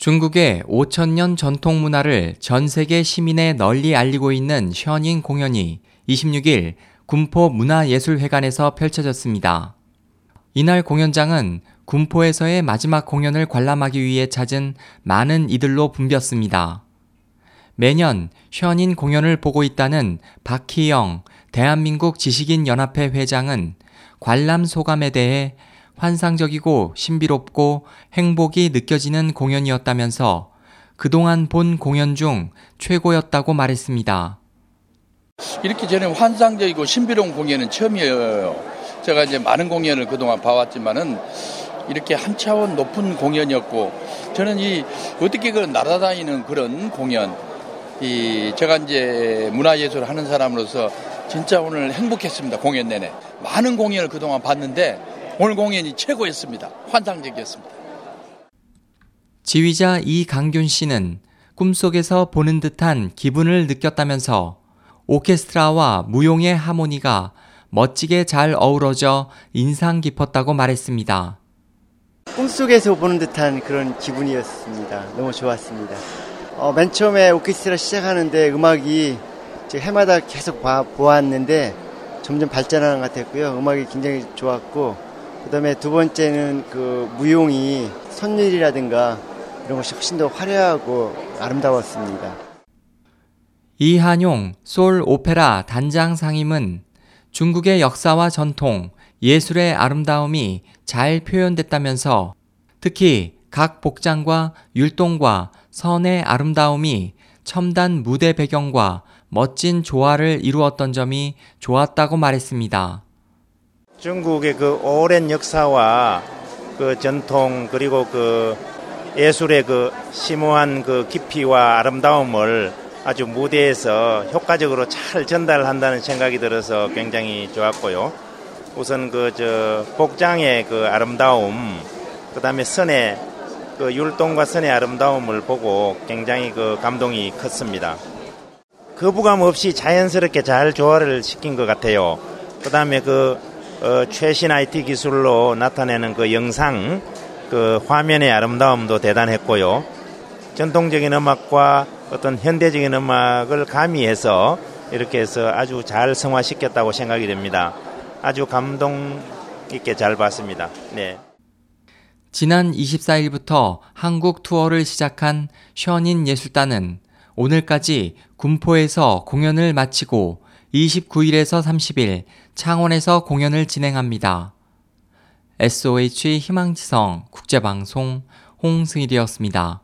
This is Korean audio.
중국의 5천년 전통 문화를 전 세계 시민에 널리 알리고 있는 션인 공연이 26일 군포 문화예술회관에서 펼쳐졌습니다. 이날 공연장은 군포에서의 마지막 공연을 관람하기 위해 찾은 많은 이들로 붐볐습니다. 매년 션인 공연을 보고 있다는 박희영 대한민국 지식인 연합회 회장은 관람 소감에 대해 환상적이고 신비롭고 행복이 느껴지는 공연이었다면서 그동안 본 공연 중 최고였다고 말했습니다. 이렇게 저는 환상적이고 신비로운 공연은 처음이에요. 제가 이제 많은 공연을 그동안 봐왔지만은 이렇게 한 차원 높은 공연이었고 저는 이 어떻게 그 날아다니는 그런 공연 이 제가 이제 문화예술 하는 사람으로서 진짜 오늘 행복했습니다 공연 내내 많은 공연을 그동안 봤는데 오늘 공연이 최고였습니다 환상적이었습니다. 지휘자 이강균 씨는 꿈속에서 보는 듯한 기분을 느꼈다면서 오케스트라와 무용의 하모니가 멋지게 잘 어우러져 인상 깊었다고 말했습니다. 꿈속에서 보는 듯한 그런 기분이었습니다. 너무 좋았습니다. 어, 맨 처음에 오케스트라 시작하는데 음악이 해마다 계속 봐, 보았는데 점점 발전하는 것 같았고요. 음악이 굉장히 좋았고 그다음에 두 번째는 그 무용이 선율이라든가 이런 것이 훨씬 더 화려하고 아름다웠습니다. 이한용 솔 오페라 단장 상임은 중국의 역사와 전통, 예술의 아름다움이 잘 표현됐다면서 특히 각 복장과 율동과 선의 아름다움이 첨단 무대 배경과 멋진 조화를 이루었던 점이 좋았다고 말했습니다. 중국의 그 오랜 역사와 그 전통 그리고 그 예술의 그 심오한 그 깊이와 아름다움을 아주 무대에서 효과적으로 잘 전달한다는 생각이 들어서 굉장히 좋았고요. 우선 그 저 복장의 그 아름다움, 그 다음에 선의 그 율동과 선의 아름다움을 보고 굉장히 그 감동이 컸습니다. 거부감 없이 자연스럽게 잘 조화를 시킨 것 같아요. 그 다음에 그 어, 최신 IT 기술로 나타내는 그 영상, 그 화면의 아름다움도 대단했고요. 전통적인 음악과 어떤 현대적인 음악을 가미해서 이렇게 해서 아주 잘 성화시켰다고 생각이 됩니다. 아주 감동 있게 잘 봤습니다. 네. 지난 24일부터 한국 투어를 시작한 션인 예술단은 오늘까지 군포에서 공연을 마치고 29일에서 30일 창원에서 공연을 진행합니다. SOH 희망지성 국제방송 홍승일이었습니다.